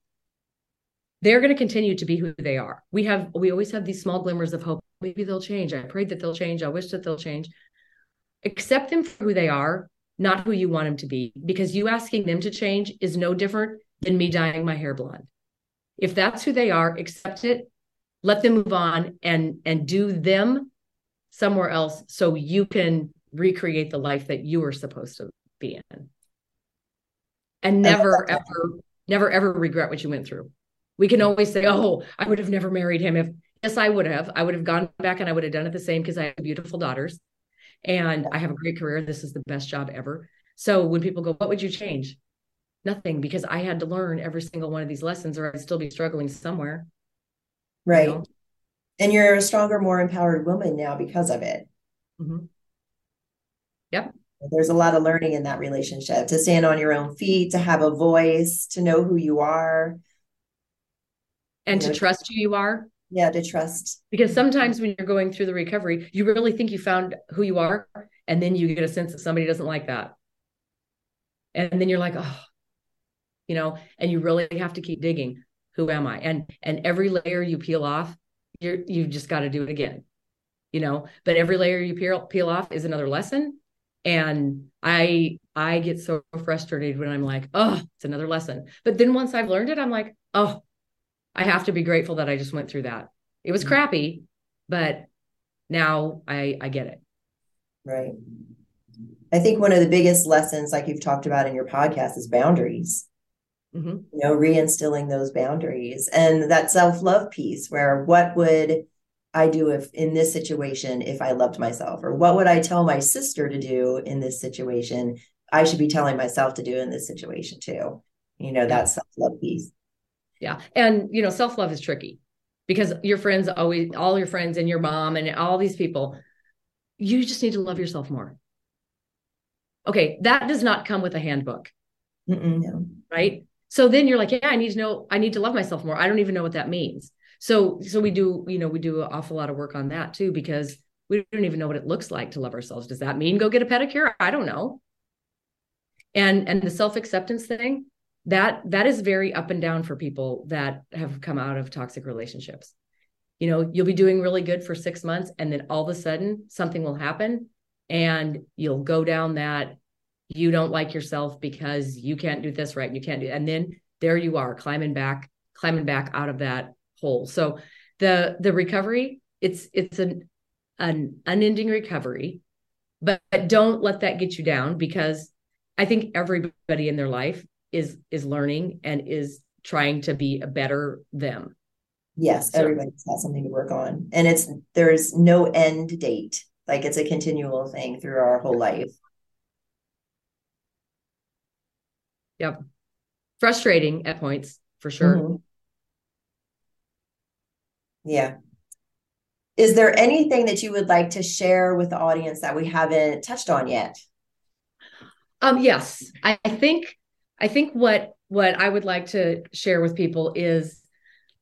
they're going to continue to be who they are. We have we always have these small glimmers of hope. Maybe they'll change. I prayed that they'll change. I wish that they'll change. Accept them for who they are not who you want them to be, because you asking them to change is no different than me dyeing my hair blonde. If that's who they are, accept it, let them move on and and do them somewhere else so you can recreate the life that you were supposed to be in. And never ever never ever regret what you went through. We can always say, "Oh, I would have never married him if yes, I would have. I would have gone back and I would have done it the same because I have beautiful daughters and I have a great career. This is the best job ever. So when people go, what would you change? Nothing, because I had to learn every single one of these lessons, or I'd still be struggling somewhere. Right. You know? And you're a stronger, more empowered woman now because of it. Mm-hmm. Yep. There's a lot of learning in that relationship to stand on your own feet, to have a voice, to know who you are. And you know, to trust who you are yeah to trust. Because sometimes when you're going through the recovery you really think you found who you are and then you get a sense that somebody doesn't like that. And then you're like oh you know and you really have to keep digging. Who am i? And and every layer you peel off you're you've just got to do it again you know? But every layer you peel peel off is another lesson. And i i get so frustrated when i'm like oh it's another lesson. But then once i've learned it i'm like oh I have to be grateful that I just went through that. It was mm-hmm. crappy, but now I I get it. Right. I think one of the biggest lessons, like you've talked about in your podcast, is boundaries. Mm-hmm. You know, reinstilling those boundaries and that self love piece where what would I do if in this situation if I loved myself? Or what would I tell my sister to do in this situation? I should be telling myself to do in this situation too. You know, that self love piece. Yeah. And, you know, self love is tricky because your friends always, all your friends and your mom and all these people, you just need to love yourself more. Okay. That does not come with a handbook. No. Right. So then you're like, yeah, I need to know, I need to love myself more. I don't even know what that means. So, so we do, you know, we do an awful lot of work on that too, because we don't even know what it looks like to love ourselves. Does that mean go get a pedicure? I don't know. And, and the self acceptance thing, that that is very up and down for people that have come out of toxic relationships. You know you'll be doing really good for 6 months and then all of a sudden something will happen and you'll go down that you don't like yourself because you can't do this right you can't do and then there you are climbing back climbing back out of that hole. So the the recovery it's it's an an unending recovery but, but don't let that get you down because i think everybody in their life is is learning and is trying to be a better them. Yes so, everybody's got something to work on. And it's there's no end date. Like it's a continual thing through our whole life. Yep. Frustrating at points for sure. Mm-hmm. yeah. Is there anything that you would like to share with the audience that we haven't touched on yet? Um yes. I think I think what what I would like to share with people is,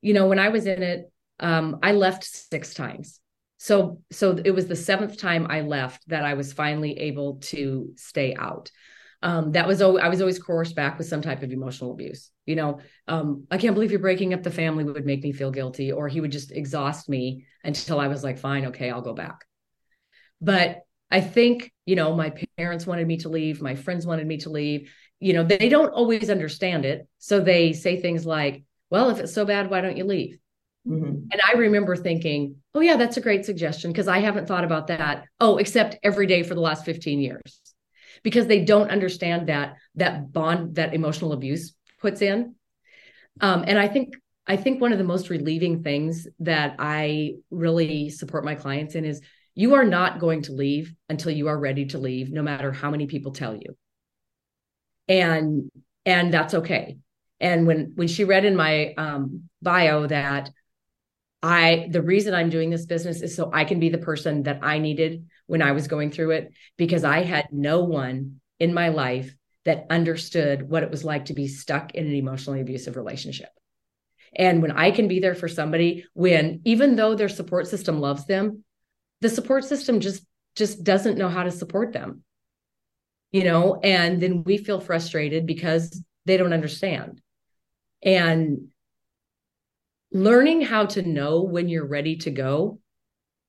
you know, when I was in it, um, I left six times. So so it was the seventh time I left that I was finally able to stay out. Um, that was I was always coerced back with some type of emotional abuse. You know, um, I can't believe you're breaking up the family would make me feel guilty, or he would just exhaust me until I was like, fine, okay, I'll go back. But I think, you know, my parents wanted me to leave, my friends wanted me to leave you know they don't always understand it so they say things like well if it's so bad why don't you leave mm-hmm. and i remember thinking oh yeah that's a great suggestion because i haven't thought about that oh except every day for the last 15 years because they don't understand that that bond that emotional abuse puts in. Um, and I think I think one of the most relieving things that I really support my clients in is you are not going to leave until you are ready to leave, no matter how many people tell you. And and that's okay. And when when she read in my um, bio that I the reason I'm doing this business is so I can be the person that I needed when I was going through it because I had no one in my life that understood what it was like to be stuck in an emotionally abusive relationship. And when I can be there for somebody when even though their support system loves them, the support system just just doesn't know how to support them. You know, and then we feel frustrated because they don't understand. And learning how to know when you're ready to go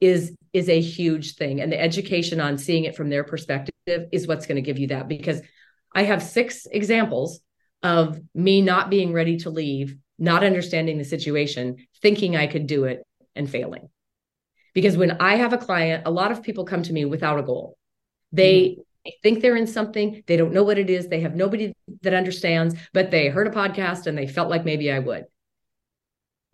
is is a huge thing. And the education on seeing it from their perspective is what's going to give you that. Because i have six examples of me not being ready to leave not understanding the situation thinking i could do it and failing. Because when i have a client a lot of people come to me without a goal. They mm-hmm. Mm-hmm think they're in something they don't know what it is they have nobody that understands but they heard a podcast and they felt like maybe i would.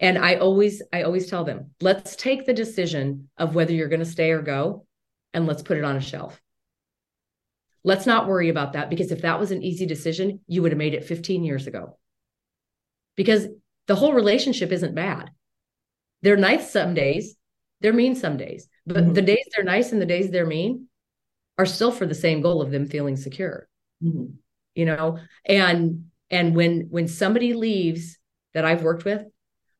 And i always i always tell them let's take the decision of whether you're going to stay or go and let's put it on a shelf. Let's not worry about that because if that was an easy decision you would have made it 15 years ago. Because the whole relationship isn't bad. They're nice some days they're mean some days but mm-hmm. the days they're nice and the days they're mean are still for the same goal of them feeling secure mm-hmm. you know and and when when somebody leaves that i've worked with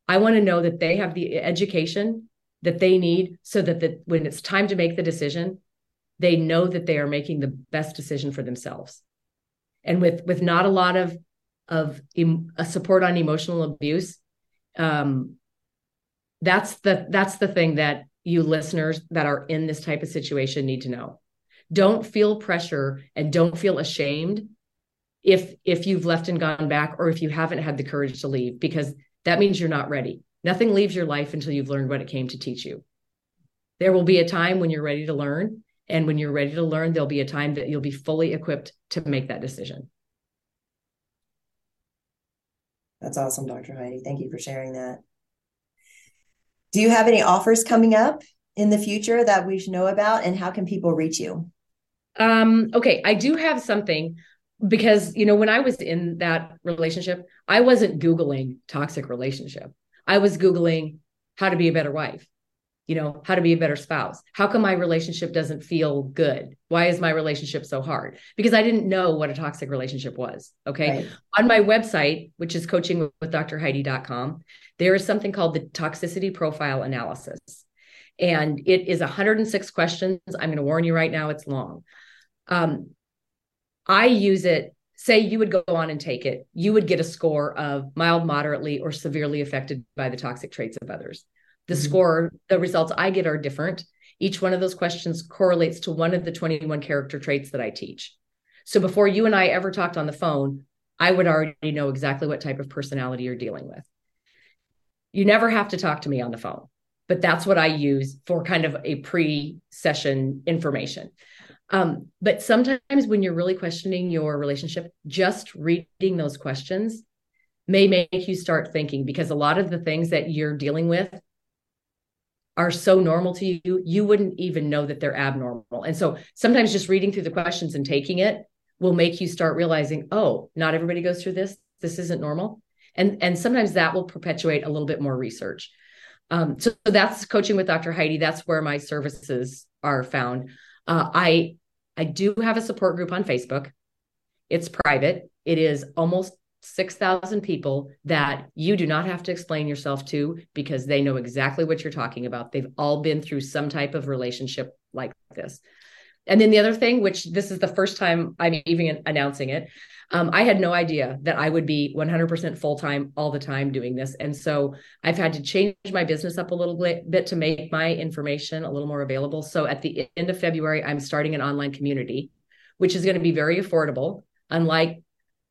I want to know that they have the education that they need so that the, when it's time to make the decision, they know that they are making the best decision for themselves. And with with not a lot of of em, support on emotional abuse, um, that's the that's the thing that you listeners that are in this type of situation need to know. Don't feel pressure and don't feel ashamed if if you've left and gone back or if you haven't had the courage to leave because that means you're not ready. Nothing leaves your life until you've learned what it came to teach you. There will be a time when you're ready to learn. And when you're ready to learn, there'll be a time that you'll be fully equipped to make that decision. That's awesome, Dr. Heidi. Thank you for sharing that. Do you have any offers coming up in the future that we should know about? And how can people reach you? Um, okay, I do have something because you know when i was in that relationship i wasn't googling toxic relationship. I was googling how to be a better wife you know how to be a better spouse. How come my relationship doesn't feel good? Why is my relationship so hard? Because i didn't know what a toxic relationship was okay? Right. on my website which is coaching with drheidi.com there is something called the toxicity profile analysis. And it is 106 questions. I'm going to warn you right now it's long um, I use it. Say you would go on and take it, you would get a score of mild, moderately, or severely affected by the toxic traits of others. The mm-hmm. score, the results I get are different. Each one of those questions correlates to one of the 21 character traits that I teach. So before you and I ever talked on the phone, I would already know exactly what type of personality you're dealing with. You never have to talk to me on the phone, but that's what I use for kind of a pre session information. Um, but sometimes when you're really questioning your relationship, just reading those questions may make you start thinking because a lot of the things that you're dealing with are so normal to you, you wouldn't even know that they're abnormal. And so sometimes just reading through the questions and taking it will make you start realizing, oh, not everybody goes through this. This isn't normal. And, and sometimes that will perpetuate a little bit more research. Um, so, so that's coaching with Dr. Heidi. That's where my services are found. Uh, I I do have a support group on Facebook. It's private. It is almost 6,000 people that you do not have to explain yourself to because they know exactly what you're talking about. They've all been through some type of relationship like this. And then the other thing, which this is the first time I'm even announcing it, um, I had no idea that I would be 100% full time all the time doing this. And so I've had to change my business up a little bit to make my information a little more available. So at the end of February, I'm starting an online community, which is going to be very affordable, unlike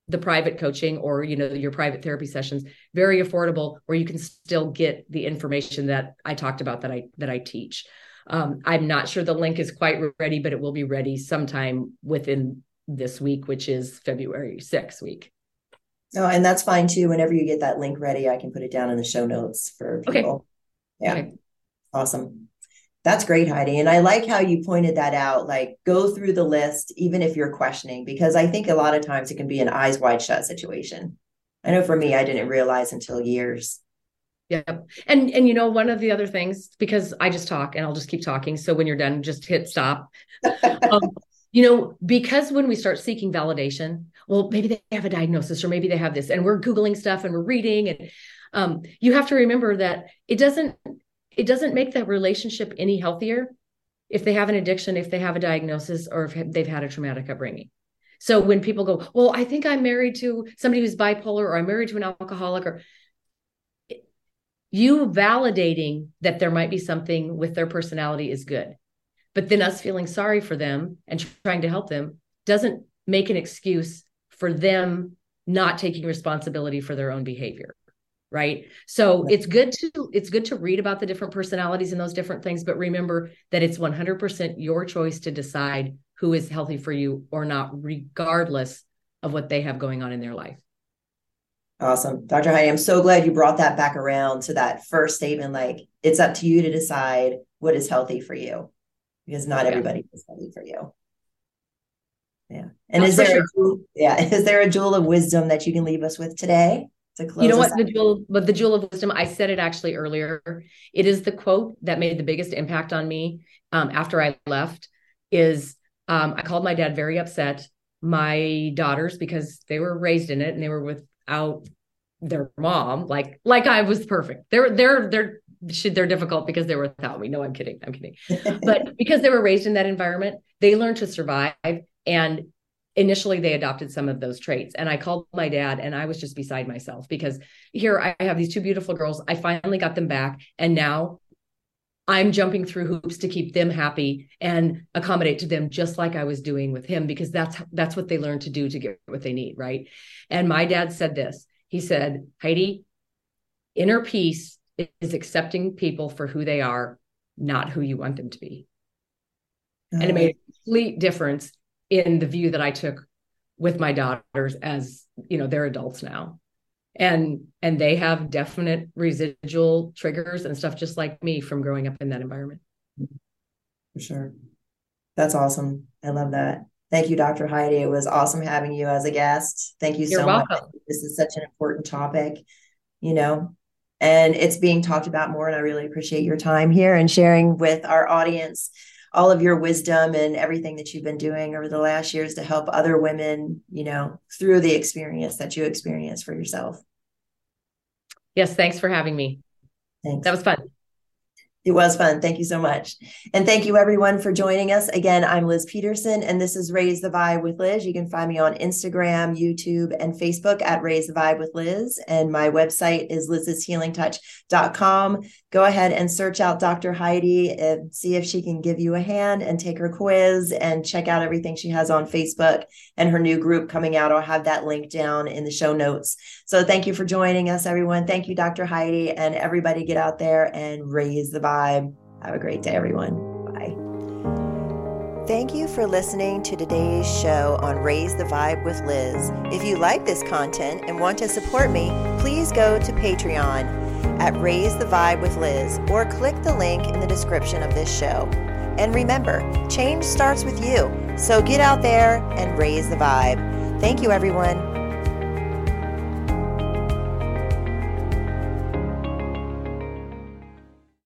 the private coaching or you know your private therapy sessions very affordable where you can still get the information that i talked about that i that i teach um, i'm not sure the link is quite ready but it will be ready sometime within this week, which is February 6th week. Oh, and that's fine too. Whenever you get that link ready, I can put it down in the show notes for people. Okay. Yeah. Okay. Awesome. That's great, Heidi. And I like how you pointed that out. Like, go through the list, even if you're questioning, because I think a lot of times it can be an eyes wide shut situation. I know for me, I didn't realize until years. Yeah. And and you know, one of the other things, because I just talk and I'll just keep talking. So when you're done, just hit stop. um, you know, because when we start seeking validation, well, maybe they have a diagnosis or maybe they have this, and we're Googling stuff and we're reading. And um, you have to remember that it doesn't it doesn't make that relationship any healthier if they have an addiction, if they have a diagnosis, or if they've had a traumatic upbringing. So when people go, well, I think I'm married to somebody who's bipolar, or I'm married to an alcoholic, or you validating that there might be something with their personality is good. But then us feeling sorry for them and trying to help them doesn't make an excuse for them not taking responsibility for their own behavior right? So it's good to it's good to read about the different personalities and those different things but remember that it's 100% your choice to decide who is healthy for you or not regardless of what they have going on in their life awesome dr heidi i'm so glad you brought that back around to that first statement like it's up to you to decide what is healthy for you because not everybody is healthy for you. Yeah. And That's is there sure. a, yeah, is there a jewel of wisdom that you can leave us with today? To close you know what out? the jewel but the jewel of wisdom i said it actually earlier it is the quote that made the biggest impact on me um, after i left is um, i called my dad very upset my daughters because they were raised in it and they were without their mom like like i was perfect they're they're they're should they're difficult because they were without me. No, I'm kidding. I'm kidding. but because they were raised in that environment, they learned to survive. And initially they adopted some of those traits. And I called my dad and I was just beside myself because here I have these two beautiful girls. I finally got them back. And now I'm jumping through hoops to keep them happy and accommodate to them just like I was doing with him because that's that's what they learned to do to get what they need, right? And my dad said this. He said, "Heidi, inner peace is accepting people for who they are, not who you want them to be. And it made a complete difference in the view that I took with my daughters as, you know, they're adults now. And and they have definite residual triggers and stuff just like me from growing up in that environment. For sure. That's awesome. I love that. Thank you, Dr. Heidi. It was awesome having you as a guest. Thank you You're so welcome. much. This is such an important topic. You know, and it's being talked about more. And I really appreciate your time here and sharing with our audience all of your wisdom and everything that you've been doing over the last years to help other women, you know, through the experience that you experienced for yourself. Yes, thanks for having me. Thanks. That was fun. It was fun. Thank you so much. And thank you everyone for joining us. Again, I'm Liz Peterson and this is Raise the Vibe with Liz. You can find me on Instagram, YouTube, and Facebook at Raise the Vibe with Liz. And my website is liz'shealingtouch.com. Go ahead and search out Dr. Heidi and see if she can give you a hand and take her quiz and check out everything she has on Facebook and her new group coming out. I'll have that link down in the show notes. So thank you for joining us, everyone. Thank you, Dr. Heidi, and everybody get out there and raise the vibe. Have a great day, everyone. Bye. Thank you for listening to today's show on Raise the Vibe with Liz. If you like this content and want to support me, please go to Patreon at Raise the Vibe with Liz or click the link in the description of this show. And remember, change starts with you. So get out there and raise the vibe. Thank you, everyone.